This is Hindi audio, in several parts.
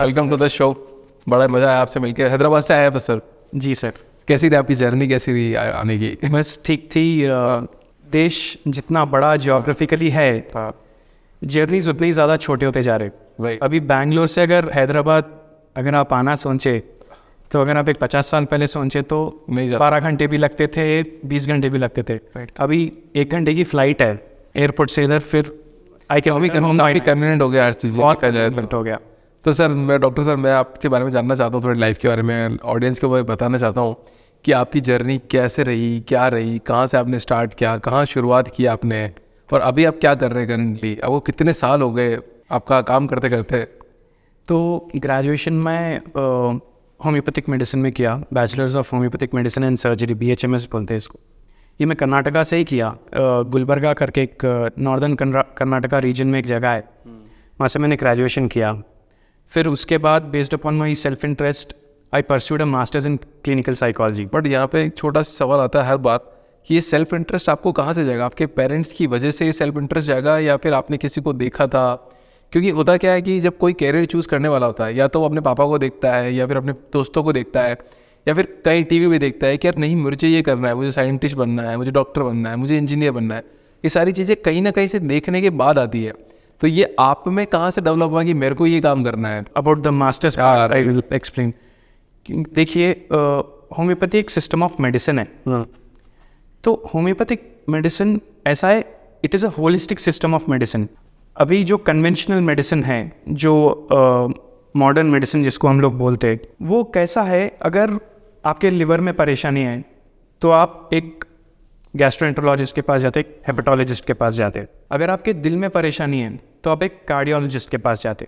वेलकम टू द शो बड़ा मज़ा आया आपसे मिलकर हैदराबाद से आया सर? जी सर। कैसी थी आपकी जर्नी? कैसी रही आने की? बस ठीक थी। देश जितना बड़ा जियोग्राफिकली है जर्नीज उतने ही ज़्यादा छोटे होते जा रहे. अभी बैंगलोर से अगर हैदराबाद अगर आप आना सोचे तो अगर आप एक पचास साल पहले सोचे तो बारह घंटे भी लगते थे बीस घंटे भी लगते थे। अभी एक घंटे की फ़्लाइट है एयरपोर्ट से इधर फिर आई कैन कन्वीनियंट हो गया हर चीज़ बहुत देखा जाए तो। हो गया। तो सर मैं डॉक्टर सर मैं आपके बारे में जानना चाहता हूँ थोड़ी लाइफ के बारे में ऑडियंस को मैं बताना चाहता हूँ कि आपकी जर्नी कैसे रही क्या रही कहाँ से आपने स्टार्ट किया कहाँ शुरुआत की आपने और अभी आप क्या कर रहे हैं करंटली अब वो कितने साल हो गए आपका काम करते करते? तो ग्रेजुएशन में होम्योपैथिक मेडिसिन में किया bachelors of homeopathic medicine and surgery B H M S बोलते हैं इसको। ये मैं कर्नाटका से ही किया गुलबर्गा करके एक नॉर्दर्न कर्नाटका रीजन में एक जगह है। वहाँ से मैंने ग्रेजुएशन किया। फिर उसके बाद based upon my self interest I pursued a masters in clinical psychology but यहाँ पे एक छोटा सा सवाल आता है हर बार कि ये सेल्फ इंटरेस्ट आपको कहाँ से जाएगा? आपके पेरेंट्स की वजह से ये सेल्फ इंटरेस्ट जाएगा या फिर आपने किसी को देखा था? क्योंकि होता क्या है कि जब कोई कैरियर चूज़ करने वाला होता है, या तो वो अपने पापा को देखता है, या फिर अपने दोस्तों को देखता है, या फिर कहीं टीवी में देखता है कि यार नहीं, मुझे ये करना है, मुझे साइंटिस्ट बनना है, मुझे डॉक्टर बनना है, मुझे इंजीनियर बनना है। ये सारी चीज़ें कहीं ना कहीं से देखने के बाद आती है। तो ये आप में कहाँ से डेवलप हुआ कि मेरे को ये काम करना है? About the masters I will explain देखिए होम्योपैथी एक सिस्टम ऑफ़ मेडिसिन है। तो होम्योपैथिक मेडिसिन ऐसा है it is a holistic system of medicine अभी जो कन्वेंशनल मेडिसिन है जो मॉडर्न uh, मेडिसिन जिसको हम लोग बोलते हैं वो कैसा है? अगर आपके लिवर में परेशानी है तो आप एक गैस्ट्रोएंट्रोलॉजिस्ट के पास जाते हेपेटोलॉजिस्ट के पास जाते। अगर आपके दिल में परेशानी है तो आप एक कार्डियोलॉजिस्ट के पास जाते।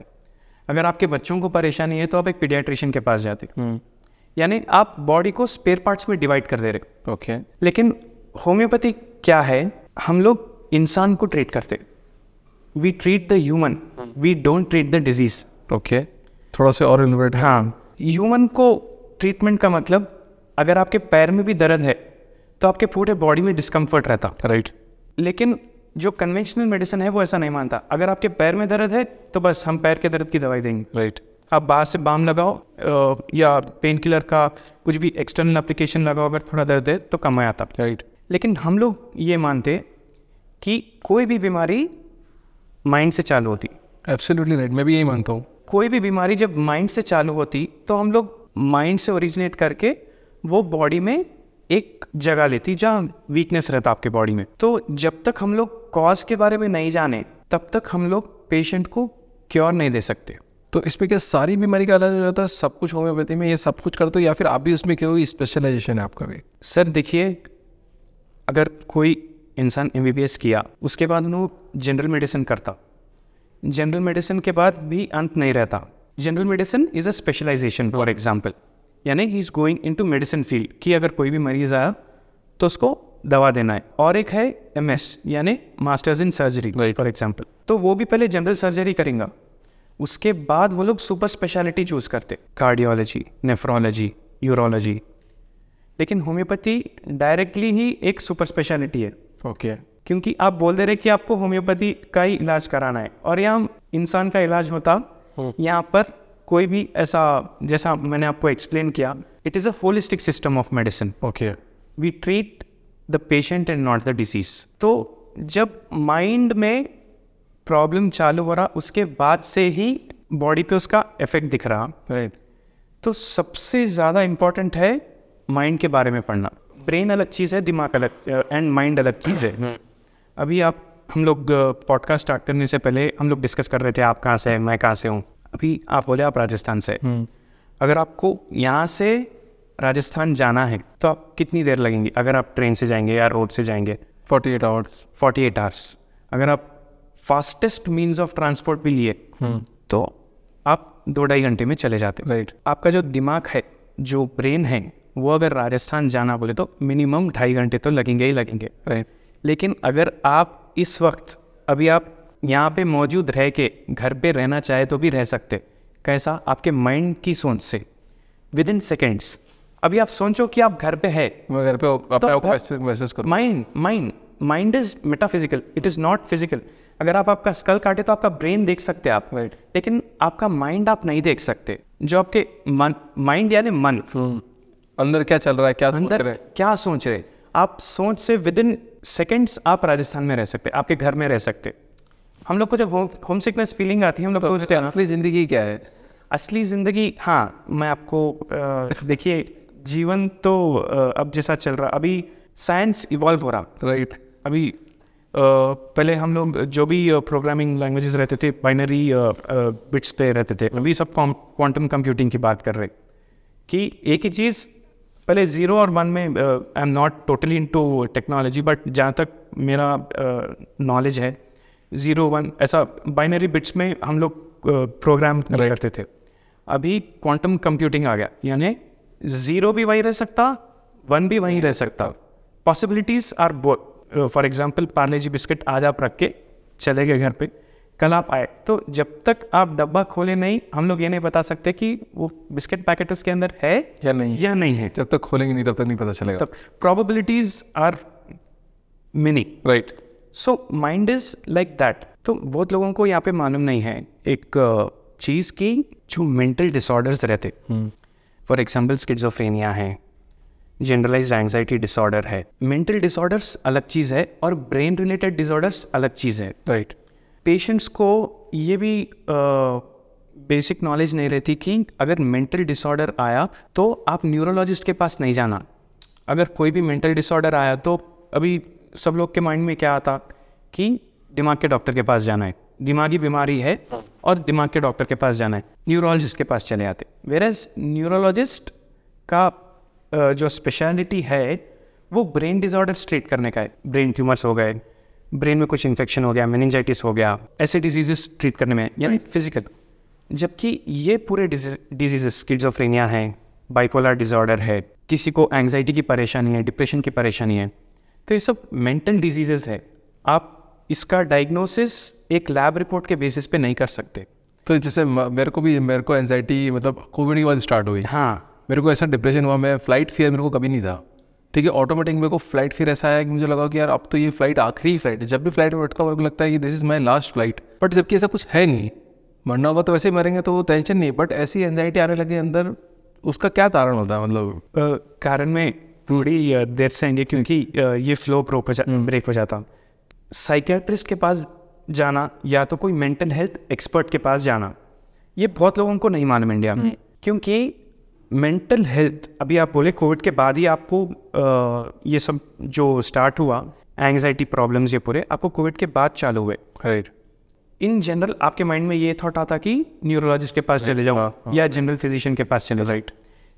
अगर आपके बच्चों को परेशानी है तो आप एक पीडियाट्रिशियन के पास जाते। यानी आप बॉडी को स्पेयर पार्ट्स में डिवाइड कर दे रहे ओके लेकिन होम्योपैथी क्या है? हम लोग इंसान को ट्रीट करते। We treat the human we don't treat the disease okay थोड़ा सा और हाँ। ह्यूमन को ट्रीटमेंट का मतलब अगर आपके पैर में भी दर्द है तो आपके पूरे बॉडी में डिस्कम्फर्ट रहता। राइट लेकिन जो कन्वेंशनल मेडिसिन है वो ऐसा नहीं मानता। अगर आपके पैर में दर्द है तो बस हम पैर के दर्द की दवाई देंगे। राइट आप बाहर से बाम लगाओ या पेन किलर का कुछ भी एक्सटर्नल एप्लीकेशन लगाओ अगर थोड़ा दर्द है तो कम आता राइट लेकिन हम लोग ये मानते कि कोई भी बीमारी माइंड से चालू होती। एब्सोल्युटली राइट मैं भी यही मानता हूँ। कोई भी बीमारी जब माइंड से चालू होती तो हम लोग माइंड से ओरिजिनेट करके वो बॉडी में एक जगह लेती जहाँ वीकनेस रहता आपके बॉडी में। तो जब तक हम लोग कॉज के बारे में नहीं जाने तब तक हम लोग पेशेंट को क्योर नहीं दे सकते। तो इसमें क्या सारी बीमारी का इलाज हो जाता है? सब कुछ होम्योपैथी में ये सब कुछ करते हो या फिर आप भी उसमें कोई स्पेशलाइजेशन है आपका भी। सर देखिए अगर कोई इंसान एम किया उसके बाद वो जनरल मेडिसिन करता। जनरल मेडिसिन के बाद भी अंत नहीं रहता। General medicine is a specialization for example यानी he is going in to medicine field कि अगर कोई भी मरीज़ आया तो उसको दवा देना है। और एक है एम यानी masters in surgery for example तो वो भी पहले जनरल सर्जरी करेंगे। उसके बाद वो लोग सुपर स्पेशलिटी चूज़ करते। कार्डियोलॉजी नेफ्रोलॉजी यूरोलॉजी लेकिन होम्योपैथी डायरेक्टली ही एक सुपर स्पेशलिटी है। Okay okay. क्योंकि आप बोल दे रहे कि आपको होम्योपैथी का ही इलाज कराना है। और यहाँ इंसान का इलाज होता यहाँ पर कोई भी ऐसा जैसा मैंने आपको एक्सप्लेन किया it is a holistic system of medicine okay we treat the patient and not the disease तो जब माइंड में प्रॉब्लम चालू हो रहा उसके बाद से ही बॉडी पे उसका इफ़ेक्ट दिख रहा। राइट तो सबसे ज़्यादा इम्पोर्टेंट है माइंड के बारे में पढ़ना। ब्रेन अलग चीज़ है दिमाग अलग एंड माइंड अलग चीज़ है। अभी आप हम लोग पॉडकास्ट स्टार्ट करने से पहले हम लोग डिस्कस कर रहे थे आप कहाँ से हैं मैं कहाँ से हूँ? अभी आप बोले आप राजस्थान से। अगर आपको यहाँ से राजस्थान जाना है तो आप कितनी देर लगेंगी? अगर आप ट्रेन से जाएँगे या रोड से जाएँगे? Forty eight hours forty eight hours अगर आप फास्टेस्ट मीन्स ऑफ़ ट्रांसपोर्ट भी लिए तो आप दो ढाई घंटे में चले जाते राइट आपका जो दिमाग है जो ब्रेन है वो अगर राजस्थान जाना बोले तो मिनिमम ढाई घंटे तो लगेंगे ही लगेंगे। राइट लेकिन अगर आप इस वक्त अभी आप यहाँ पे मौजूद रह के घर पे रहना चाहे तो भी रह सकते। कैसा? आपके माइंड की सोच से। विद इन सेकेंड्स अभी आप सोचो कि आप घर पे है। घर पे message message mind mind mind is metaphysical it is not physical अगर आप आपका स्कल काटे तो आपका ब्रेन देख सकते हैं आप। Right. लेकिन आपका माइंड आप नहीं देख सकते। जो आपके मन माइंड यानी मन। अंदर क्या चल रहा है? क्या सोच अंदर रहे क्या सोच रहे आप सोच से विद इन सेकेंड्स आप राजस्थान में रह सकते आपके घर में रह सकते हम लोग को जब होम सिकनेस फीलिंग आती है हम लोग तो सोचते हैं असली ज़िंदगी क्या है? असली ज़िंदगी हाँ मैं आपको देखिए जीवन तो अब जैसा चल रहा अभी साइंस इवॉल्व हो रहा। राइट अभी पहले हम लोग जो भी प्रोग्रामिंग लैंग्वेजेस रहते थे बाइनरी बिट्स पे रहते थे अभी सब क्वांटम कंप्यूटिंग की बात कर रहे कि एक ही चीज़ पहले ज़ीरो और वन में I am not totally in to technology but जहाँ तक मेरा नॉलेज है ज़ीरो वन ऐसा बाइनरी बिट्स में हम लोग प्रोग्राम right. करते थे। अभी क्वांटम कंप्यूटिंग आ गया। यानी ज़ीरो भी वही रह सकता वन भी वहीं रह सकता। Possibilities are both for example Parle G biscuit आज आप रख के चले गए घर पे। कल आप आए। तो जब तक आप डब्बा खोले नहीं हम लोग ये नहीं बता सकते कि वो बिस्किट पैकेट उसके अंदर है या नहीं या नहीं है। जब तक खोलेंगे नहीं तब तक नहीं पता चलेगा। तब probabilities are many right so mind is like that तो बहुत लोगों को यहाँ पे मालूम नहीं है एक चीज़ की जो मेंटल डिसऑर्डर्स रहते। फॉर एग्ज़ाम्पल स्किड्सोफ्रेनिया है जनरलाइज्ड एंग्जाइटी डिसऑर्डर है। मेंटल डिसऑर्डर्स अलग चीज़ है और ब्रेन रिलेटेड डिसऑर्डर्स अलग चीज़ है। राइट पेशेंट्स को ये भी बेसिक नॉलेज नहीं रहती कि अगर मेंटल डिसऑर्डर आया तो आप न्यूरोलॉजिस्ट के पास नहीं जाना। अगर कोई भी मेंटल डिसऑर्डर आया तो अभी सब लोग के माइंड में क्या आता कि दिमाग के डॉक्टर के पास जाना है। दिमागी बीमारी है और दिमाग के डॉक्टर के पास जाना है। न्यूरोलॉजिस्ट के पास चले आते। वेरएज न्यूरोलॉजिस्ट का जो स्पेशलिटी है, वो ब्रेन डिसऑर्डर ट्रीट करने का है। ब्रेन ट्यूमर्स हो गए ब्रेन में कुछ इन्फेक्शन हो गया मेनिंजाइटिस हो गया, ऐसे डिजीजेस ट्रीट करने में, यानी फ़िज़िकल जबकि ये पूरे डिजीजेस स्किज़ोफ्रेनिया है बाइपोलर डिसऑर्डर है, किसी को एंग्जाइटी की परेशानी है डिप्रेशन की परेशानी है तो ये सब मेंटल डिजीजेस है। आप इसका डायग्नोसिस एक लैब रिपोर्ट के बेसिस पे नहीं कर सकते। तो जैसे मेरे को भी मेरे को एनजाइटी मतलब कोविड के बाद स्टार्ट हुई हाँ मेरे को ऐसा डिप्रेशन हुआ मैं फ़्लाइट फियर मेरे को कभी नहीं था। ठीक है ऑटोमेटिक मेरे को फ़्लाइट फियर ऐसा आया कि मुझे लगा कि यार अब तो ये फ़्लाइट आखिरी फ़्लाइट है। जब भी फ़्लाइट में बैठता मेरे को लगता है कि this is my last flight but जबकि ऐसा कुछ है नहीं। मरना होगा तो वैसे ही मरेंगे तो वो टेंशन नहीं बट ऐसी एनजाइटी आने लगी अंदर उसका क्या कारण होता है मतलब? कारण में थोड़ी देर से आएँगे क्योंकि ये फ्लो ब्रोक हो जा ब्रेक हो जाता। साइकेट्रिस्ट के पास जाना या तो कोई मेंटल हेल्थ एक्सपर्ट के पास जाना ये बहुत लोगों को नहीं मालूम इंडिया में। क्योंकि मेंटल हेल्थ अभी आप बोले कोविड के बाद ही आपको अ, ये सब जो स्टार्ट हुआ एंग्जाइटी प्रॉब्लम्स ये पूरे आपको कोविड के बाद चालू हुए। खैर इन जनरल आपके माइंड में ये थॉट आता कि न्यूरोलॉजिस्ट के पास चले हाँ, जाओ या जनरल फिजिशियन के पास चले राइट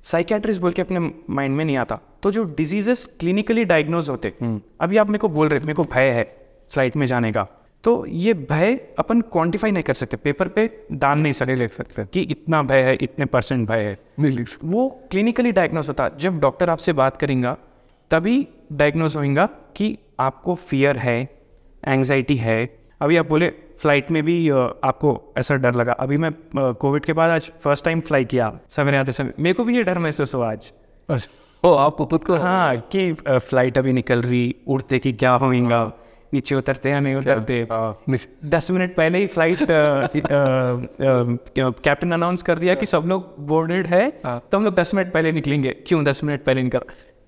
साइकेट्रिस्ट बोल के अपने माइंड में नहीं आता। तो जो डिजीजेस क्लिनिकली डायग्नोज होते अभी आप मेरे को बोल रहे मेरे को भय है फ़्लाइट में जाने का। तो ये भय अपन क्वांटिफाई नहीं कर सकते पेपर पे डाल नहीं सकते। लिख सकते। कि इतना भय है इतने परसेंट भय है। नहीं लिख सकते। वो क्लिनिकली डायग्नोज होता। जब डॉक्टर आपसे बात करेंगे तभी डायग्नोज होएगा कि आपको फियर है एंग्जाइटी है। अभी आप बोले फ़्लाइट में भी आपको ऐसा डर लगा। अभी मैं कोविड के बाद आज फ़र्स्ट टाइम फ्लाई किया सवेरे आते समय। मेरे को भी ये डर महसूस हुआ आज। अच्छा। ओ आपको खुद को? हाँ कि फ़्लाइट अभी निकल रही उड़ते कि क्या होगा नीचे उतरते या नहीं उतरते? हाँ, दस मिनट पहले ही फ़्लाइट कैप्टन अनाउंस कर दिया कि सब लोग बोर्डेड है हाँ। तो हम लोग दस मिनट पहले निकलेंगे। क्यों दस मिनट पहले निकल?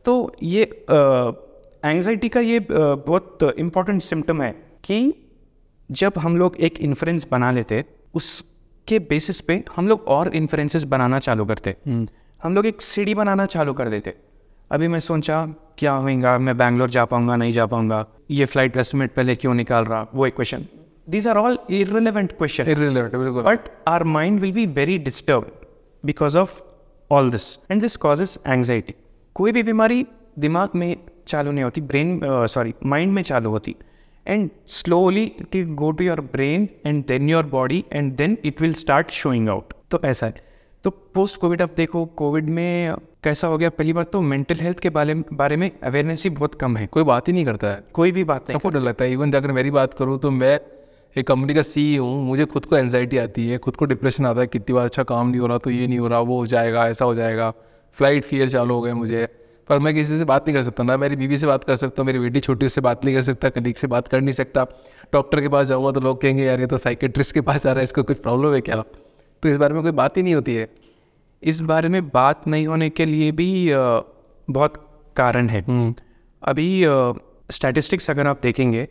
तो ये एंजाइटी का ये बहुत इम्पोर्टेंट सिम्टम है कि जब हम लोग एक इन्फ्रेंस बना लेते उसके बेसिस पे हम लोग और इन्फ्रेंसेस बनाना चालू करते। हम लोग एक सीढ़ी बनाना चालू कर देते। अभी मैं सोचा क्या होएगा? मैं बैंगलोर जा पाऊँगा नहीं जा पाऊँगा? ये फ़्लाइट दस मिनट पहले क्यों निकाल रहा? वो एक question these are all irrelevant question irrelevant, बिल्कुल। But our mind will be very disturbed because of all this. And this causes anxiety. कोई भी बीमारी दिमाग में चालू नहीं होती ब्रेन सॉरी माइंड में चालू होती। And slowly it will go to your brain and then your body and then it will start showing out तो ऐसा है। तो पोस्ट कोविड अब देखो कोविड में कैसा हो गया? पहली बात तो मेंटल हेल्थ के बारे में बारे में अवेयरनेस ही बहुत कम है। कोई बात ही नहीं करता है। कोई भी बात नहीं सबको डर लगता है। इवन अगर मेरी बात करूँ तो मैं एक कंपनी का सी हूँ। मुझे खुद को एनजाइटी आती है। खुद को डिप्रेशन आता है। कितनी बार अच्छा काम नहीं हो रहा तो ये नहीं हो रहा वो हो जाएगा ऐसा हो जाएगा। फ़्लाइट फियर चालू हो गए मुझे। पर मैं किसी से बात नहीं कर सकता ना मेरी बीवी से बात कर सकता हूँ मेरी बेटी छोटी उससे बात नहीं कर सकता कलीग से बात कर नहीं सकता। डॉक्टर के पास जाऊँगा तो लोग कहेंगे यार ये तो साइकेट्रिस्ट के पास जा रहा है इसको कुछ प्रॉब्लम है क्या? तो इस बारे में कोई बात ही नहीं होती है। इस बारे में बात नहीं होने के लिए भी बहुत कारण है। अभी स्टैटिस्टिक्स अगर आप देखेंगे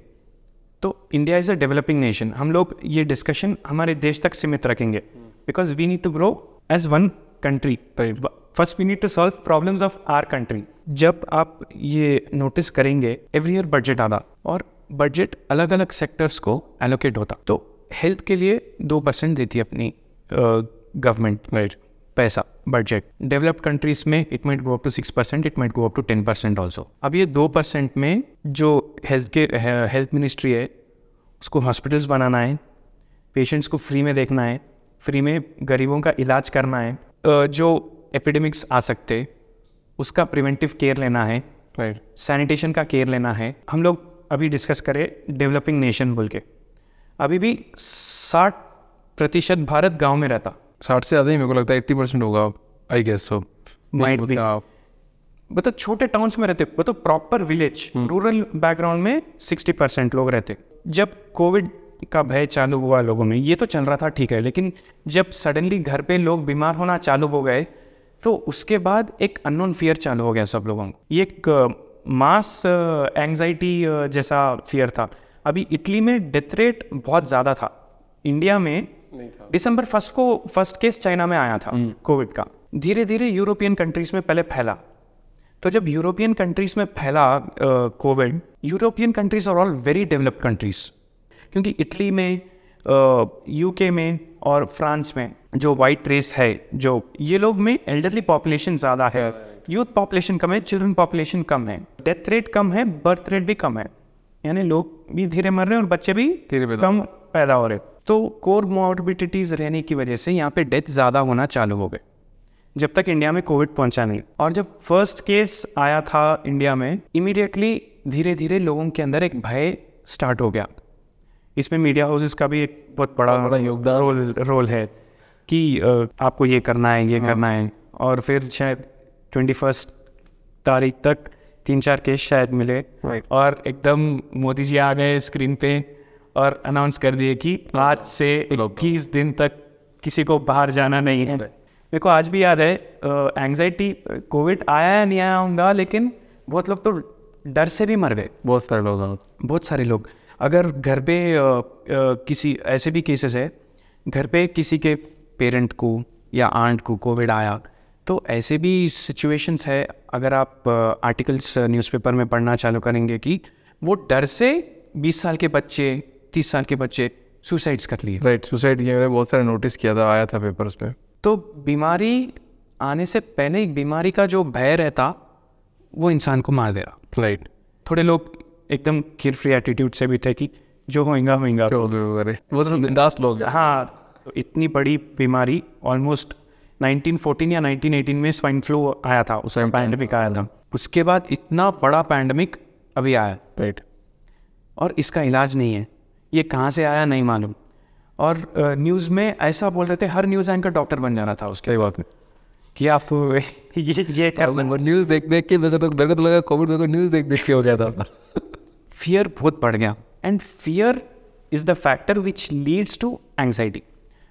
तो India is a developing nation हम लोग ये डिस्कशन हमारे देश तक सीमित रखेंगे। Because we need to grow as one country first we need to solve problems of our country जब आप ये नोटिस करेंगे एवरी ईयर बजट आना और बजट अलग अलग सेक्टर्स को एलोकेट होता। तो हेल्थ के लिए दो परसेंट देती है अपनी गवर्नमेंट राइट पैसा बजट डेवलप्ड कंट्रीज़ में it might go up to six percent it might go up to ten percent also अब ये दो परसेंट में जो हेल्थ के हेल्थ मिनिस्ट्री है, उसको हॉस्पिटल्स बनाना है पेशेंट्स को फ्री में देखना है फ्री में गरीबों का इलाज करना है जो एपिडेमिक्स आ सकते उसका प्रिवेंटिव केयर लेना है राइट सैनिटेशन का केयर लेना है हम लोग अभी डिस्कस करें डेवलपिंग नेशन बोल के। अभी भी साठ प्रतिशत भारत गाँव में रहता। साठ से ज़्यादा ही मेरे को लगता है एट्टी परसेंट होगा आई गेस सो be. मतलब छोटे टाउन्स में रहते मतलब प्रॉपर विलेज रूरल बैकग्राउंड में सिक्सटी परसेंट लोग रहते। जब कोविड का भय चालू हुआ लोगों में ये तो चल रहा था ठीक है लेकिन जब सडनली घर पे लोग बीमार होना चालू हो गए तो उसके बाद एक अननोन फियर चालू हो गया सब लोगों को। ये एक मास एंजाइटी जैसा फियर था। अभी इटली में डेथ रेट बहुत ज़्यादा था। इंडिया में दिसंबर फ़र्स्ट को फ़र्स्ट केस चाइना में आया था कोविड का। धीरे धीरे यूरोपियन कंट्रीज़ में पहले फैला। तो जब यूरोपियन कंट्रीज़ में फैला covid European countries are all very developed countries क्योंकि इटली में यूके में और फ्रांस में जो वाइट रेस है जो ये लोग में एल्डरली पॉपुलेशन ज़्यादा है यूथ पॉपुलेशन कम है चिल्ड्रन पॉपुलेशन कम है डेथ रेट कम है बर्थ रेट भी कम है। यानी लोग भी धीरे मर रहे हैं और बच्चे भी धीरे कम पैदा हो रहे तो कोर मॉर्बिडिटीज रहने की वजह से यहाँ पे डेथ ज़्यादा होना चालू हो गए जब तक इंडिया में कोविड पहुँचा नहीं। और जब फ़र्स्ट केस आया था इंडिया में इमीडिएटली धीरे धीरे लोगों के अंदर एक भय स्टार्ट हो गया। इसमें मीडिया हाउसेस का भी एक बहुत बड़ा बड़ा योगदान। रोल रोल है कि आपको ये करना है ये हाँ। करना है। और फिर शायद ट्वेंटी फ़र्स्ट तारीख तक तीन चार केस शायद मिले। और एकदम मोदी जी आ गए स्क्रीन पे और अनाउंस कर दिए कि आज से इक्कीस दिन तक किसी को बाहर जाना नहीं है। मेरे को आज भी याद है एंजाइटी कोविड आया या नहीं आया होगा लेकिन बहुत लोग तो डर से भी मर गए। बहुत सारे लोग बहुत सारे लोग। अगर घर पे अ, अ, किसी ऐसे भी केसेस है घर पे किसी के पेरेंट को या आंट को कोविड आया तो ऐसे भी सिचुएशंस है अगर आप आर्टिकल्स न्यूज़पेपर में पढ़ना चालू करेंगे कि वो डर से 20 साल के बच्चे 30 साल के बच्चे सुसाइड्स कर लिए। राइट सुसाइड किया मैंने बहुत सारे नोटिस किया था आया था पेपर्स पे। तो बीमारी आने से पहले एक बीमारी का जो भय रहता वो इंसान को मार दे रहा राइट right. थोड़े लोग एकदम केयर फ्री एटीट्यूड से भी थे कि जो होएगा होएगा। वो तो बिंदास लोग हाँ। तो इतनी बड़ी बीमारी ऑलमोस्ट 1914 या 1918 में स्वाइन फ्लू आया था उस पैंडमिक आया। था। उसके बाद इतना बड़ा पैंडमिक अभी आया। राइट और इसका इलाज नहीं है। ये कहाँ से आया नहीं मालूम। और न्यूज़ में ऐसा बोल रहे थे हर न्यूज़ एंकर डॉक्टर बन जाना था उसके। बाद में कि आप ये ये न्यूज़ देख देख के मेरे को तो मेरे को तो लगा कोविड मेरे को न्यूज़ देख देख के हो गया था। फियर बहुत बढ़ गया. And fear is the factor which leads to anxiety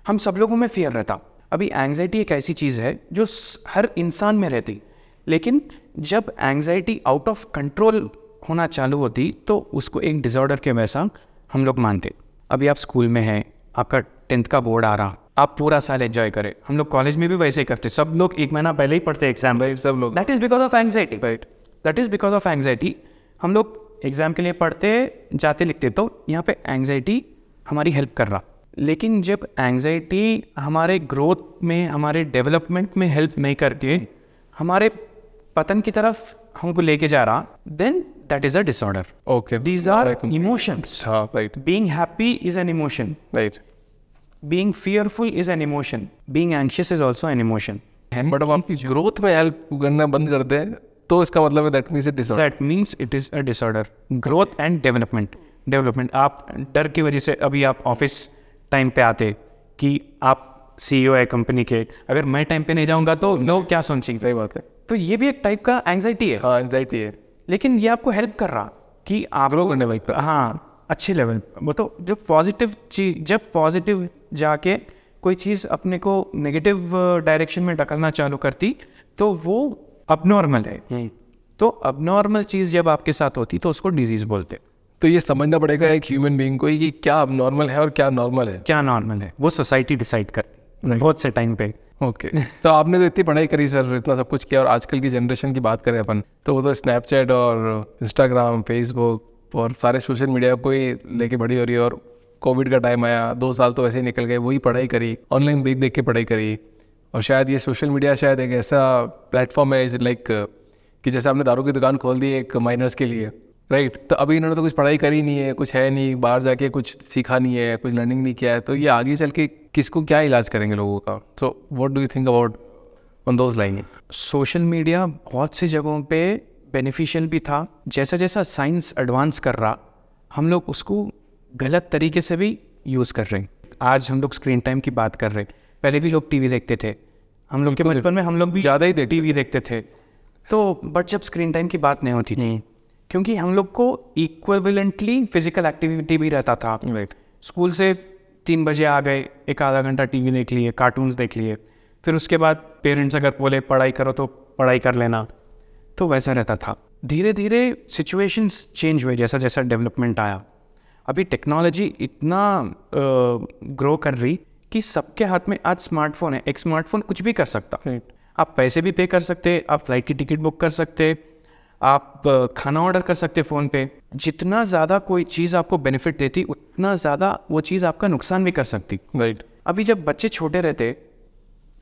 हम सब लोगों में फियर रहता. अभी एंगजाइटी एक ऐसी चीज़ है जो हर इंसान में रहती. लेकिन जब एंगजाइटी आउट ऑफ़ कंट्रोल होना चालू होती तो उसको एक डिसऑर्डर के वैसा हम लोग मानते. अभी आप स्कूल में हैं आपका टेंथ का बोर्ड आ रहा आप पूरा साल एंजॉय करें. हम लोग कॉलेज में भी वैसे ही करते. सब लोग एक महीना पहले ही पढ़ते एग्ज़ाम सब लोग. That is because of anxiety right that is because of anxiety हम लोग एग्ज़ाम के लिए पढ़ते जाते लिखते तो यहाँ पे एंगजाइटी हमारी हेल्प कर रहा। लेकिन जब एंगजाइटी हमारे ग्रोथ में हमारे डेवलपमेंट में हेल्प नहीं करके हमारे पतन की तरफ़ हमको लेके जा रहा then that is a disorder okay these are emotions right being happy is an emotion right being fearful is an emotion being anxious is also an emotion but आपकी ग्रोथ में हेल्प करना बंद कर दे तो इसका मतलब है that means it disorder that means it is a disorder growth and development development आप डर की वजह से अभी आप ऑफ़िस टाइम पे आते कि आप सीईओ है कंपनी के। अगर मैं टाइम पे नहीं जाऊँगा तो लोग क्या सोचेंगे? सही बात है। तो ये भी एक टाइप का एंग्जाइटी है। हाँ एंजाइटी है। लेकिन ये आपको हेल्प कर रहा कि आप लोग करने वाली हाँ अच्छे लेवल। वो तो जो पॉजिटिव चीज़ जब पॉजिटिव जाके कोई चीज़ अपने को नेगेटिव डायरेक्शन में ढकलना चालू करती तो वो अबनॉर्मल है। तो अबनॉर्मल चीज़ जब आपके साथ होती तो उसको डिज़ीज़ बोलते। तो ये समझना पड़ेगा एक ह्यूमन बीइंग को कि क्या अब नॉर्मल है और क्या नॉर्मल है। क्या नॉर्मल है? वो सोसाइटी डिसाइड करती Right. बहुत से टाइम पे। ओके तो आपने तो इतनी पढ़ाई करी सर इतना सब कुछ किया और आजकल की जनरेशन की बात करें अपन तो वो तो स्नैपचैट और इंस्टाग्राम फेसबुक और सारे सोशल मीडिया को ही लेके बड़ी हो रही है और कोविड का टाइम आया दो साल तो ऐसे ही निकल गए वही पढ़ाई करी ऑनलाइन देख देख के पढ़ाई करी। और शायद ये सोशल मीडिया शायद एक ऐसा प्लेटफॉर्म है इज़ लाइक कि जैसे आपने दारू की दुकान खोल दी एक माइनर्स के लिए राइट तो अभी इन्होंने तो कुछ पढ़ाई करी नहीं है, कुछ है नहीं, बाहर जाके कुछ सीखा नहीं है, कुछ लर्निंग नहीं किया है तो ये आगे चल के किसको क्या इलाज करेंगे लोगों का? So what do you think about on those line social media बहुत सी जगहों पे बेनिफिशियल भी था। जैसा जैसा साइंस एडवांस कर रहा, हम लोग उसको गलत तरीके से भी यूज़ कर रहे हैं। आज हम लोग स्क्रीन टाइम की बात कर रहे हैं। पहले भी लोग टीवी देखते थे। हम लोग के बचपन में हम लोग भी ज़्यादा ही देखते टीवी देखते थे। तो बट जब स्क्रीन टाइम की बात नहीं होती थी क्योंकि हम लोग को इक्वलेंटली फ़िज़िकल एक्टिविटी भी रहता था। राइट स्कूल से तीन बजे आ गए एक आधा घंटा टीवी देख लिए कार्टून्स देख लिए। फिर उसके बाद पेरेंट्स अगर बोले पढ़ाई करो तो पढ़ाई कर लेना। तो वैसा रहता था। धीरे धीरे सिचुएशंस चेंज हुए जैसा जैसा डेवलपमेंट आया। अभी टेक्नोलॉजी इतना ग्रो कर रही कि सबके हाथ में आज स्मार्टफ़ोन है। एक स्मार्टफ़ोन कुछ भी कर सकता। राइट आप पैसे भी पे कर सकते आप फ़्लाइट की टिकट बुक कर सकते आप खाना ऑर्डर कर सकते फ़ोन पे। जितना ज़्यादा कोई चीज़ आपको बेनिफिट देती उतना ज़्यादा वो चीज़ आपका नुकसान भी कर सकती। Right right. अभी जब बच्चे छोटे रहते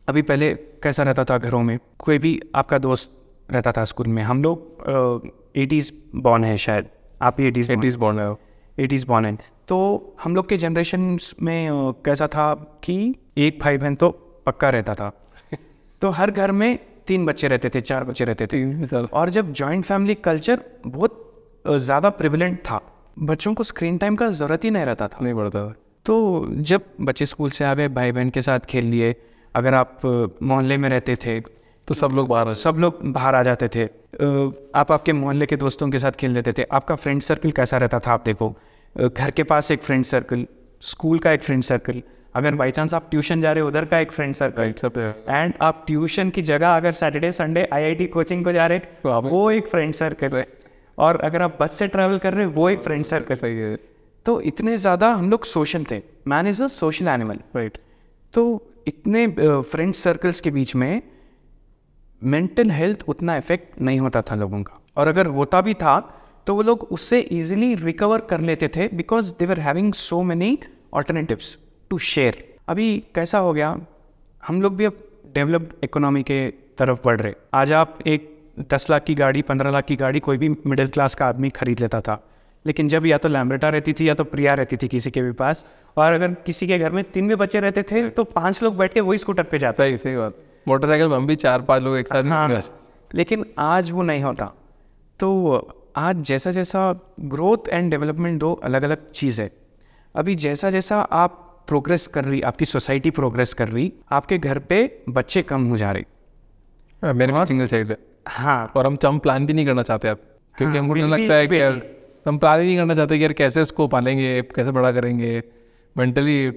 अभी पहले कैसा रहता था घरों में? कोई भी आपका दोस्त रहता था स्कूल में। हम लोग एटीज़ बॉर्न है शायद। आप ही। एटीज़ एटीज बॉर्न है। एटीज़ बॉर्न है तो हम लोग के जनरेशन में कैसा था कि एक भाई बहन तो पक्का रहता था। तो हर घर में तीन बच्चे रहते थे चार बच्चे रहते थे। और जब जॉइंट फैमिली कल्चर बहुत ज़्यादा प्रिविलेंट था बच्चों को स्क्रीन टाइम का ज़रूरत ही नहीं रहता था। नहीं पड़ता था। तो जब बच्चे स्कूल से आ गए भाई बहन के साथ खेल लिए अगर आप मोहल्ले में रहते थे तो सब लोग बाहर सब लोग बाहर आ जाते थे। आप आपके मोहल्ले के दोस्तों के साथ खेल लेते थे। आपका फ्रेंड सर्कल कैसा रहता था आप देखो। घर के पास एक फ्रेंड सर्कल स्कूल का एक फ्रेंड सर्कल अगर बाई चांस आप ट्यूशन जा रहे हो उधर का एक फ्रेंड सर्कल एंड आप ट्यूशन की जगह अगर सैटरडे संडे आईआईटी कोचिंग को जा रहे तो वो एक फ्रेंड सर्कल है और अगर आप बस से ट्रैवल कर रहे हो वो एक फ्रेंड सर्कल है। तो इतने ज़्यादा हम लोग सोशल थे। Man is a social animal right तो इतने फ्रेंड सर्कल्स के बीच में मेंटल हेल्थ उतना इफ़ेक्ट नहीं होता था लोगों का। और अगर होता भी था तो वो लोग उससे इजीली रिकवर कर लेते थे because they were having so many alternatives to share अभी कैसा हो गया? हम लोग भी अब डेवलप्ड इकोनॉमी के तरफ़ बढ़ रहे। आज आप एक दस लाख की गाड़ी पंद्रह लाख की गाड़ी कोई भी मिडिल क्लास का आदमी खरीद लेता था। लेकिन जब या तो लैम्ब्रेटा रहती थी या तो प्रिया रहती थी किसी के भी पास और अगर किसी के घर में तीन भी बच्चे रहते थे तो पाँच लोग बैठ के वही स्कूटर पे जाते। सही सही बात। मोटरसाइकिल में हम भी चार पाँच लोग एक साथ हाँ। लेकिन आज वो नहीं होता। तो आज जैसा जैसा ग्रोथ एंड डेवलपमेंट दो अलग अलग चीज़ है अभी जैसा जैसा आप प्रोग्रेस कर रही आपकी सोसाइटी प्रोग्रेस कर रही आपके घर पे बच्चे कम हो जा रहे। हाँ, मेरे पास सिंगल साइड है। हाँ। और हम हम प्लान भी नहीं करना चाहते अब क्योंकि हाँ, हमको लगता है कि यार हम प्लान ही नहीं करना चाहते कि यार कैसे इसको पालेंगे कैसे बड़ा करेंगे मेंटली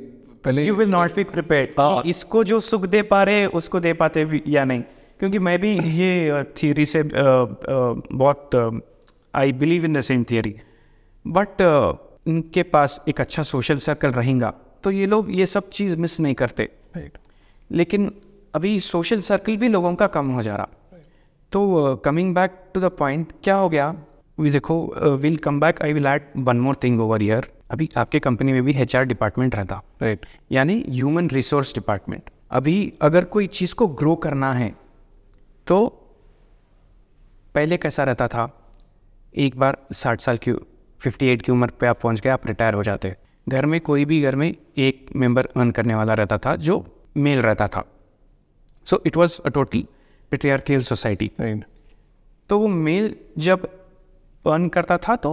पहले you will not be prepared हाँ। इसको जो सुख दे पा रहे उसको दे पाते भी या नहीं। क्योंकि मैं भी ये थियरी से बहुत I believe in the same theory but इनके पास एक अच्छा सोशल सर्कल रहेगा तो ये लोग ये सब चीज़ मिस नहीं करते। Right. लेकिन अभी सोशल सर्कल भी लोगों का कम हो जा रहा। तो coming back to the point क्या हो गया? वी देखो will come back I will add one more thing over here अभी आपके कंपनी में भी एचआर डिपार्टमेंट रहता। राइट यानी ह्यूमन रिसोर्स डिपार्टमेंट अभी अगर कोई चीज़ को ग्रो करना है तो पहले कैसा रहता था? एक बार साठ साल की फिफ्टी एट की उम्र पे आप पहुँच गए आप रिटायर हो जाते। घर में कोई भी घर में एक मेंबर अर्न करने वाला रहता था जो मेल रहता था। So it was a total patriarchal society तो वो मेल जब अर्न करता था तो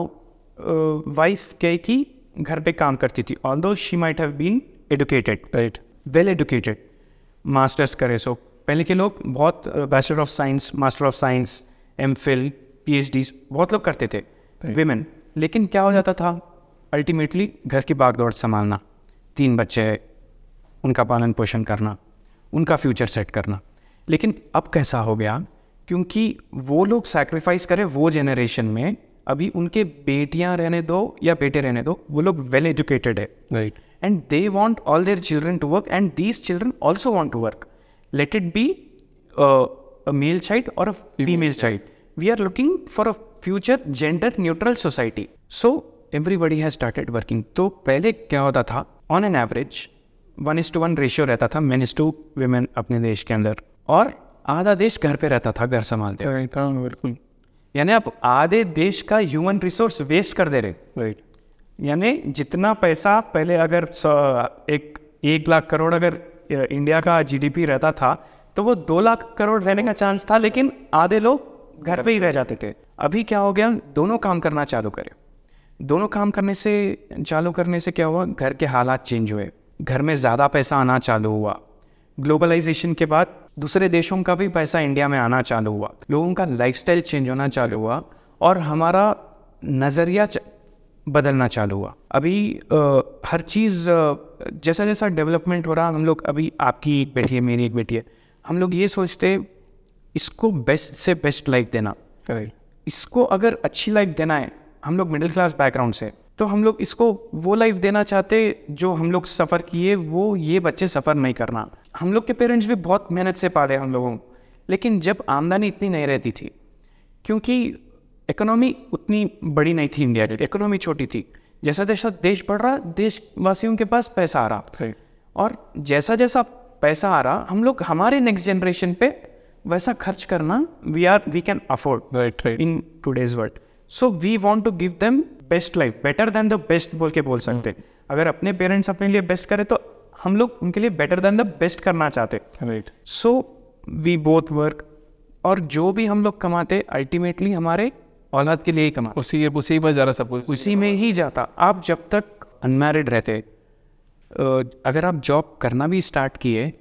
वाइफ क्या है कि घर पे काम करती थी। Although she might have been educated right well educated masters करे सो पहले के लोग बहुत bachelor of science master of science M Phil P बहुत लोग करते थे विमेन लेकिन क्या हो जाता था? अल्टीमेटली घर की बागदौड़ संभालना तीन बच्चे उनका पालन पोषण करना उनका फ्यूचर सेट करना। लेकिन अब कैसा हो गया? क्योंकि वो लोग सैक्रिफाइस करें वो जेनरेशन में अभी उनके बेटियाँ रहने दो या बेटे रहने दो वो लोग वेल एजुकेटेड है। Right and they want all their children to work and these children also want to work. Let it be uh, a male child or a female child. We are looking for a future gender neutral society. So everybody has started working. तो पहले क्या होता था? On an average one is to one ratio रहता था मेन इज़ टू वेमेन अपने देश के अंदर. और आधा देश घर पे रहता था घर संभालते. हाँ बिल्कुल. यानी आप आधे देश का ह्यूमन रिसोर्स वेस्ट कर दे रहे. राइट यानी जितना पैसा पहले अगर एक एक लाख करोड़ अगर इंडिया का जीडीपी रहता था तो वो दो लाख करोड़ रहने का चांस था लेकिन आधे लोग घर पे ही रह जाते थे। अभी क्या हो गया? दोनों काम करना चालू करे। दोनों काम करने से चालू करने से क्या हुआ? घर के हालात चेंज हुए। घर में ज़्यादा पैसा आना चालू हुआ। ग्लोबलाइजेशन के बाद दूसरे देशों का भी पैसा इंडिया में आना चालू हुआ। लोगों का लाइफस्टाइल चेंज होना चालू हुआ और हमारा नज़रिया बदलना चालू हुआ। अभी अ, हर चीज़ जैसा जैसा डेवलपमेंट हो रहा हम लोग अभी आपकी एक बेटी है मेरी एक बेटी है। हम लोग ये सोचते इसको बेस्ट से बेस्ट लाइफ देना। करेक्ट इसको अगर अच्छी लाइफ देना है हम लोग मिडिल क्लास बैकग्राउंड से तो हम लोग इसको वो लाइफ देना चाहते जो हम लोग सफ़र किए वो ये बच्चे सफ़र नहीं करना। हम लोग के पेरेंट्स भी बहुत मेहनत से पाले हम लोगों को लेकिन जब आमदनी इतनी नहीं रहती थी क्योंकि इकोनॉमी उतनी बड़ी नहीं थी इंडिया की इकोनॉमी छोटी थी। जैसा जैसा देश बढ़ रहा देशवासियों के पास पैसा आ रहा। और जैसा जैसा पैसा आ रहा हम लोग हमारे नेक्स्ट जनरेशन पे वैसा खर्च करना we are we can afford right right in today's world so we want to give them best life better than the best बोल के बोल सकते हैं। अगर अपने पेरेंट्स अपने लिए बेस्ट करें तो हम लोग उनके लिए बेटर देन द बेस्ट करना चाहते right so we both work और जो भी हम लोग कमाते अल्टीमेटली हमारे औलाद के लिए ही कमाते। उसी उसी पर जा रहा सब कुछ। उसी में ही जाता। आप जब तक अनमेरिड रहते अगर आप जॉब करना भी स्टार्ट किए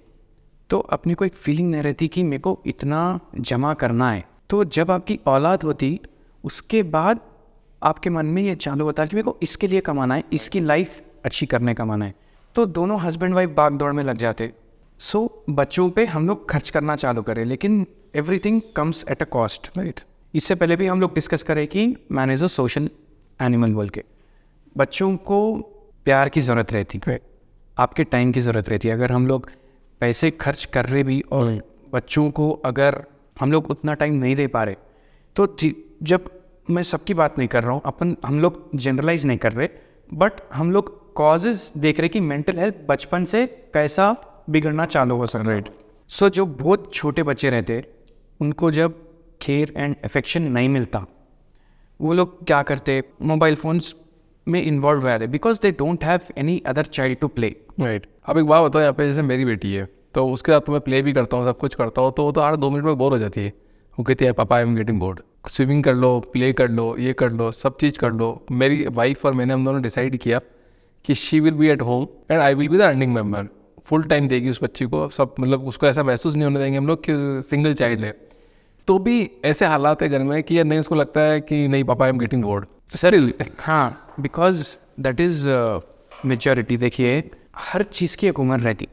तो अपने को एक फीलिंग नहीं रहती कि मेरे को इतना जमा करना है। तो जब आपकी औलाद होती उसके बाद आपके मन में ये चालू होता है कि मेरे को इसके लिए कमाना है इसकी लाइफ अच्छी करने कमाना है। तो दोनों हस्बैंड वाइफ भाग दौड़ में लग जाते। सो बच्चों पे हम लोग खर्च करना चालू करें लेकिन everything comes at a cost right इससे पहले भी हम लोग डिस्कस करें कि man is a social animal बोल के। बच्चों को प्यार की ज़रूरत रहती। राइट आपके टाइम की ज़रूरत रहती। है अगर हम लोग पैसे खर्च कर रहे भी और बच्चों को अगर हम लोग उतना टाइम नहीं दे पा रहे तो जब मैं सबकी बात नहीं कर रहा हूँ अपन हम लोग जनरलाइज नहीं कर रहे बट हम लोग कॉजेज देख रहे कि मेंटल हेल्थ बचपन से कैसा बिगड़ना चालू हो सकता है। सो जो बहुत छोटे बच्चे रहते उनको जब केयर एंड अफेक्शन नहीं मिलता वो लोग क्या करते मोबाइल फोन्स में इन्वॉल्व हो जाते because they don't have any other child to play right अब एक बात बताओ यहाँ पे जैसे मेरी बेटी है तो उसके साथ तो मैं प्ले भी करता हूँ सब कुछ करता हूँ तो वो तो हर दो मिनट में बोर हो जाती है। वो कहती है पापा I am getting bored swimming कर लो प्ले कर लो ये कर लो सब चीज़ कर लो। मेरी वाइफ और मैंने हम दोनों डिसाइड किया कि she will be at home and I will be the earning member full time देगी उस बच्ची को सब मतलब उसको ऐसा महसूस नहीं होने देंगे हम लोग कि सिंगल चाइल्ड है। तो भी ऐसे हालात है घर में कि यार नहीं उसको लगता है कि नहीं पापा I am getting bored sir हाँ। बिकॉज़ दैट इज़ मेच्योरिटी देखिए हर चीज़ की एक उम्र रहती।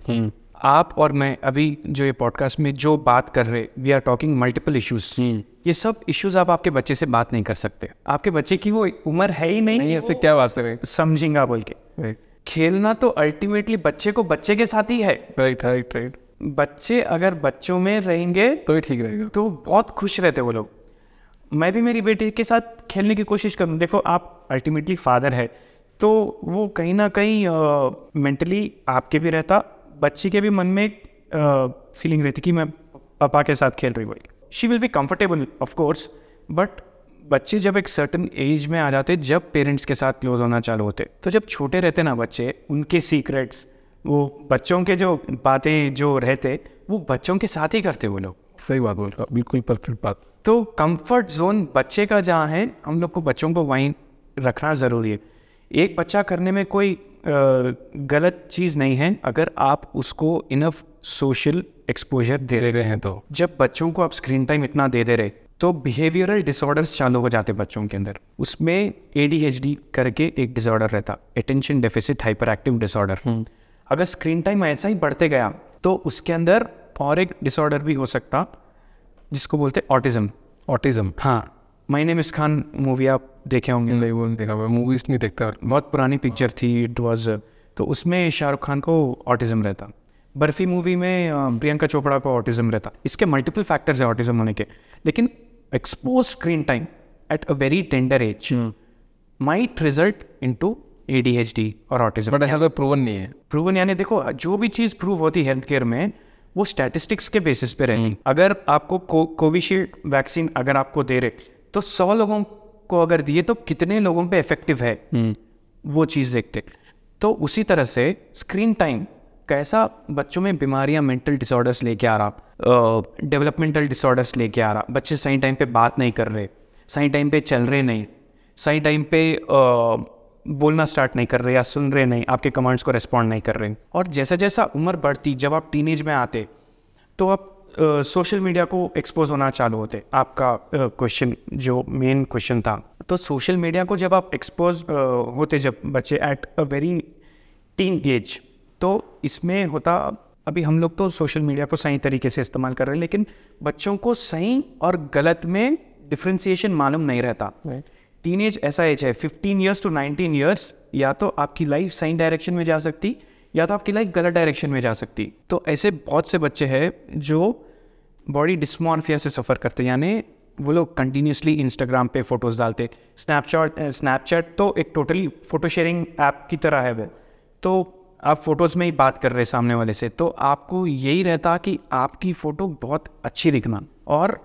आप और मैं अभी जो ये पॉडकास्ट में जो बात कर रहे we are talking multiple issues ये सब इश्यूज़ आप आपके बच्चे से बात नहीं कर सकते। आपके बच्चे की वो उम्र है ही नहीं। नहीं वो क्या बात करें? समझेगा बोल के। खेलना तो अल्टीमेटली बच्चे को बच्चे के साथ ही है। राइट राइट राइट बच्चे अगर बच्चों में रहेंगे तो ही ठीक रहेगा। तो बहुत खुश रहते वो लोग। मैं भी मेरी बेटी के साथ खेलने की कोशिश करूँ। देखो, आप अल्टीमेटली फादर है तो वो कहीं ना कहीं मेंटली आपके भी रहता, बच्ची के भी मन में एक फीलिंग रहती कि मैं पापा के साथ खेल रही हुई she will be comfortable of course but बच्चे जब एक सर्टन एज में आ जाते, जब पेरेंट्स के साथ क्लोज होना चालू होते तो जब छोटे रहते ना बच्चे, उनके सीक्रेट्स वो बच्चों के जो बातें जो रहते, वो बच्चों के साथ ही करते वो लोग। सही बात बोल रहा हूँ, बिल्कुल परफेक्ट बात। तो कंफर्ट जोन बच्चे का जहाँ है हम लोग को बच्चों को वहीं रखना ज़रूरी है। एक बच्चा करने में कोई गलत चीज़ नहीं है अगर आप उसको इनफ सोशल एक्सपोजर दे दे रहे हैं तो। जब बच्चों को आप स्क्रीन टाइम इतना दे दे रहे तो बिहेवियरल डिसऑर्डर्स चालू हो जाते बच्चों के अंदर। उसमें एडीएचडी करके एक डिसऑर्डर रहता attention deficit hyper active disorder अगर स्क्रीन टाइम ऐसा ही बढ़ते गया तो उसके अंदर और एक डिसऑर्डर भी हो सकता जिसको बोलते ऑटिज्म ऑटिज्म हाँ माई नेम इस खान मूवी आप देखे होंगे। नहीं वो नहीं देखा मैं मूवीज़ नहीं देखता। बहुत पुरानी पिक्चर थी इट वाज तो उसमें शाहरुख खान को ऑटिज्म रहता। बर्फ़ी मूवी में प्रियंका चोपड़ा को ऑटिज्म रहता। इसके मल्टीपल फैक्टर्स है ऑटिज्म होने के। लेकिन expose screen time at a very tender age might result into ADHD और ऑटिज्म बट ऐसा कोई प्रूवन नहीं है। प्रूवन यानी देखो जो भी चीज़ प्रूव होती है हेल्थ केयर में वो स्टैटिस्टिक्स के बेसिस पे रहती। अगर आपको को, कोविशील्ड वैक्सीन अगर आपको दे रहे तो सौ लोगों को अगर दिए तो कितने लोगों पे इफ़ेक्टिव है? वो चीज़ देखते। तो उसी तरह से स्क्रीन टाइम कैसा बच्चों में बीमारियाँ मेंटल डिसऑर्डर्स लेके आ रहा डेवलपमेंटल डिसऑर्डर्स लेके आ रहा। बच्चे सही टाइम पे बात नहीं कर रहे सही टाइम पे चल रहे नहीं सही टाइम पे अ, बोलना स्टार्ट नहीं कर रहे या सुन रहे नहीं, आपके कमांड्स को रिस्पॉन्ड नहीं कर रहे। और जैसा जैसा उम्र बढ़ती, जब आप टीनेज में आते तो आप सोशल मीडिया को एक्सपोज होना चालू होते। आपका क्वेश्चन जो मेन क्वेश्चन था। तो सोशल मीडिया को जब आप एक्सपोज होते, जब बच्चे at a very teen age तो इसमें होता, अभी हम लोग तो सोशल मीडिया को सही तरीके से इस्तेमाल कर रहे हैं, लेकिन बच्चों को सही और गलत में डिफ्रेंसीशन मालूम नहीं रहता। टीनेज ऐसा एज है fifteen years to nineteen years या तो आपकी लाइफ सही डायरेक्शन में जा सकती, या तो आपकी लाइफ गलत डायरेक्शन में जा सकती। तो ऐसे बहुत से बच्चे हैं जो बॉडी डिस्मॉर्फिया से सफ़र करते यानी वो लोग कंटिन्यूसली इंस्टाग्राम पे फ़ोटोज़ डालते स्नैपचैट स्नैपचैट तो एक टोटली फ़ोटो शेयरिंग ऐप की तरह है वो। तो आप फ़ोटोज़ में ही बात कर रहे हैं सामने वाले से। तो आपको यही रहता कि आपकी फ़ोटो बहुत अच्छी दिखना। और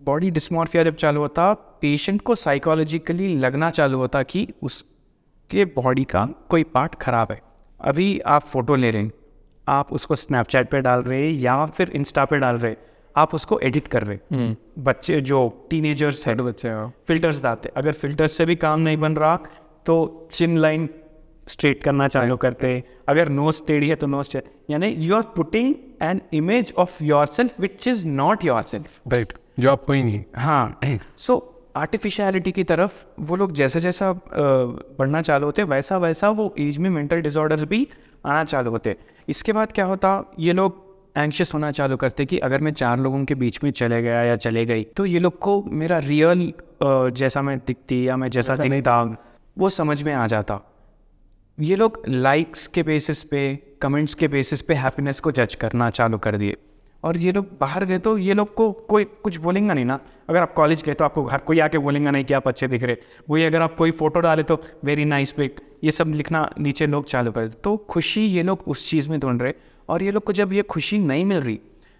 बॉडी डिस्मॉर्फिया जब चालू होता पेशेंट को साइकोलॉजिकली लगना चालू होता कि उसके बॉडी का कोई पार्ट खराब है। अभी आप फ़ोटो ले रहे हैं आप उसको स्नैपचैट पे डाल रहे हैं या फिर इंस्टा पे डाल रहे हैं आप उसको एडिट कर रहे हैं। बच्चे जो टीनेजर्स हैं बच्चे हैं। फिल्टर्स डालते अगर फिल्टर्स से भी काम नहीं बन रहा तो चिन लाइन स्ट्रेट करना चालू करते अगर नोज़ टेढ़ी है तो नोज़ यानी you are putting an image of yourself which is not yourself right जो आप कोई नहीं। हाँ। सो आर्टिफिशियलिटी की तरफ़ वो लोग जैसे जैसा बढ़ना चालू होते वैसा वैसा वो एज में मेंटल डिसऑर्डर्स भी आना चालू होते। इसके बाद क्या होता ये लोग एंक्शस होना चालू करते कि अगर मैं चार लोगों के बीच में चले गया या चले गई तो ये लोग को मेरा रियल जैसा मैं दिखती या मैं जैसा दिखता वो समझ में आ जाता। ये लोग लाइक्स के बेसिस पे कमेंट्स के बेसिस पे हैप्पीनेस को जज करना चालू कर दिए। और ये लोग बाहर गए तो ये लोग को कोई कुछ बोलेंगे नहीं ना। अगर आप कॉलेज गए तो आपको हर कोई आके बोलेंगे नहीं कि आप अच्छे दिख रहे। वही अगर आप कोई फ़ोटो डाले तो वेरी नाइस पिक ये सब लिखना नीचे लोग चालू कर तो खुशी ये लोग उस चीज़ में ढूंढ रहे और ये लोग को जब ये खुशी नहीं मिल रही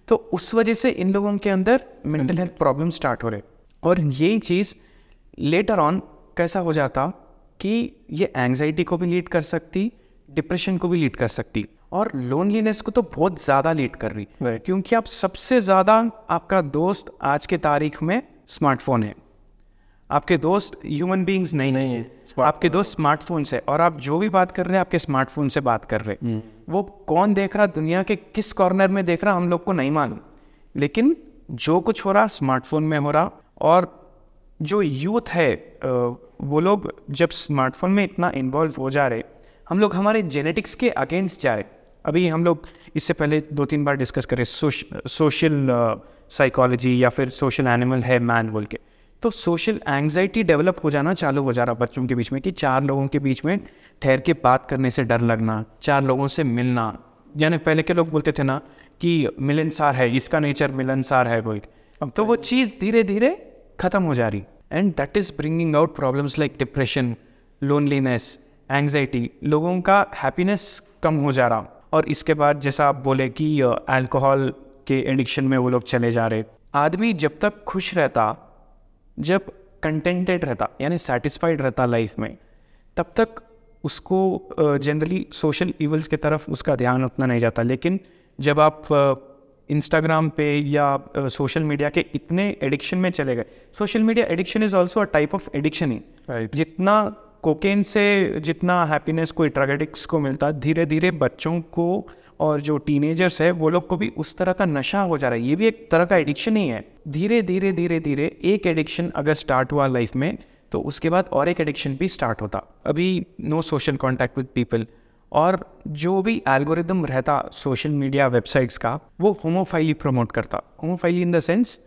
तो उस वजह से इन लोगों के अंदर मेंटल हेल्थ प्रॉब्लम स्टार्ट हो रहे। और यही चीज़ लेटर ऑन कैसा हो जाता कि ये एंग्जाइटी को भी लीड कर सकती डिप्रेशन को भी लीड कर सकती। और लोनलीनेस को तो बहुत ज़्यादा लीड कर रही। Right. क्योंकि आप सबसे ज़्यादा आपका दोस्त आज के तारीख में स्मार्टफ़ोन है। आपके दोस्त ह्यूमन बींग्स नहीं नहीं है, आपके दोस्त स्मार्टफ़ोन से और आप जो भी बात कर रहे हैं आपके स्मार्टफ़ोन से बात कर रहे हैं। वो कौन देख रहा दुनिया के किस कॉर्नर में देख रहा हम लोग को नहीं मालूम। लेकिन जो कुछ हो रहा स्मार्टफ़ोन में हो रहा और जो यूथ है वो लोग जब स्मार्टफ़ोन में इतना इन्वॉल्व हो जा रहे हम लोग हमारे जेनेटिक्स के अगेंस्ट जा रहे। अभी हम लोग इससे पहले दो तीन बार डिस्कस करें सोश, सोशल साइकोलॉजी या फिर सोशल एनिमल है मैन बोल के। तो सोशल एंग्जाइटी डेवलप हो जाना चालू हो जा रहा बच्चों के बीच में कि चार लोगों के बीच में ठहर के बात करने से डर लगना चार लोगों से मिलना। यानी पहले के लोग बोलते थे ना कि मिलनसार है इसका नेचर मिलनसार है बोल अब तो वो चीज़ धीरे धीरे ख़त्म हो जा रही। And that is bringing out problems like depression loneliness anxiety लोगों का हैप्पीनेस कम हो जा रहा। और इसके बाद जैसा आप बोले कि अल्कोहल के एडिक्शन में वो लोग चले जा रहे। आदमी जब तक खुश रहता जब कंटेंटेड रहता यानी सेटिस्फाइड रहता लाइफ में तब तक उसको जनरली सोशल इवल्स की तरफ़ उसका ध्यान उतना नहीं जाता। लेकिन जब आप इंस्टाग्राम पे या सोशल मीडिया के इतने एडिक्शन में चले गए social media addiction is also a type of addiction ही। जितना कोकेन से जितना हैप्पीनेस कोई ड्रग एडिक्ट्स को मिलता है धीरे धीरे बच्चों को और जो टीनेजर्स है, वो लोग को भी उस तरह का नशा हो जा रहा है। ये भी एक तरह का एडिक्शन ही है। धीरे धीरे धीरे धीरे एक एडिक्शन अगर स्टार्ट हुआ लाइफ में तो उसके बाद और एक एडिक्शन भी स्टार्ट होता। अभी no social contact with people और जो भी एल्गोरिदम रहता सोशल मीडिया वेबसाइट्स का, वो होमोफाइली प्रमोट करता। होमोफाइली इन द सेंस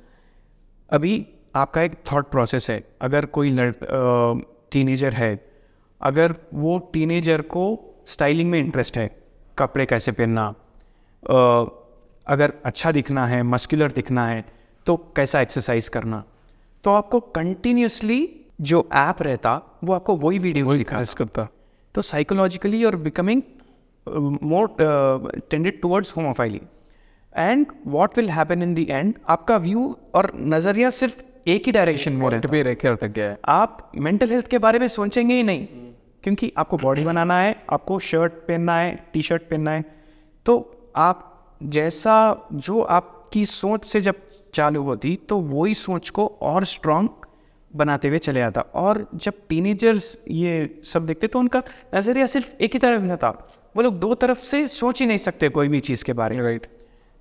अभी आपका एक थॉट प्रोसेस है। अगर कोई टीनेजर है अगर वो टीनेजर को स्टाइलिंग में इंटरेस्ट है कपड़े कैसे पहनना अगर अच्छा दिखना है मस्कुलर दिखना है तो कैसा एक्सरसाइज करना। तो आपको कंटिन्यूसली जो ऐप रहता वो आपको वही वीडियो दिखा करता। तो साइकोलॉजिकली और becoming more tended towards homophily and what will happen in the end आपका व्यू और नज़रिया सिर्फ़ एक ही डायरेक्शन में रहता पे रह अटक गया है आप मेंटल हेल्थ के बारे में सोचेंगे ही नहीं क्योंकि आपको बॉडी बनाना है आपको शर्ट पहनना है टी शर्ट पहनना है। तो आप जैसा जो आपकी सोच से जब चालू होती तो वही सोच को और स्ट्रांग बनाते हुए चले आता। और जब टीनेजर्स ये सब देखते तो उनका नज़रिया सिर्फ़ एक ही तरफ़ में था वो लोग दो तरफ़ से सोच ही नहीं सकते कोई भी चीज़ के बारे में। Right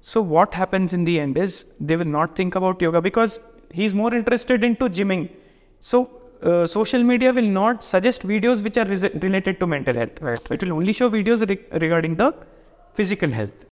so what happens in the end is they will not think about yoga because he's more interested into gymming. So uh, social media will not suggest videos which are related to mental health. Right. It will only show videos re- regarding the physical health.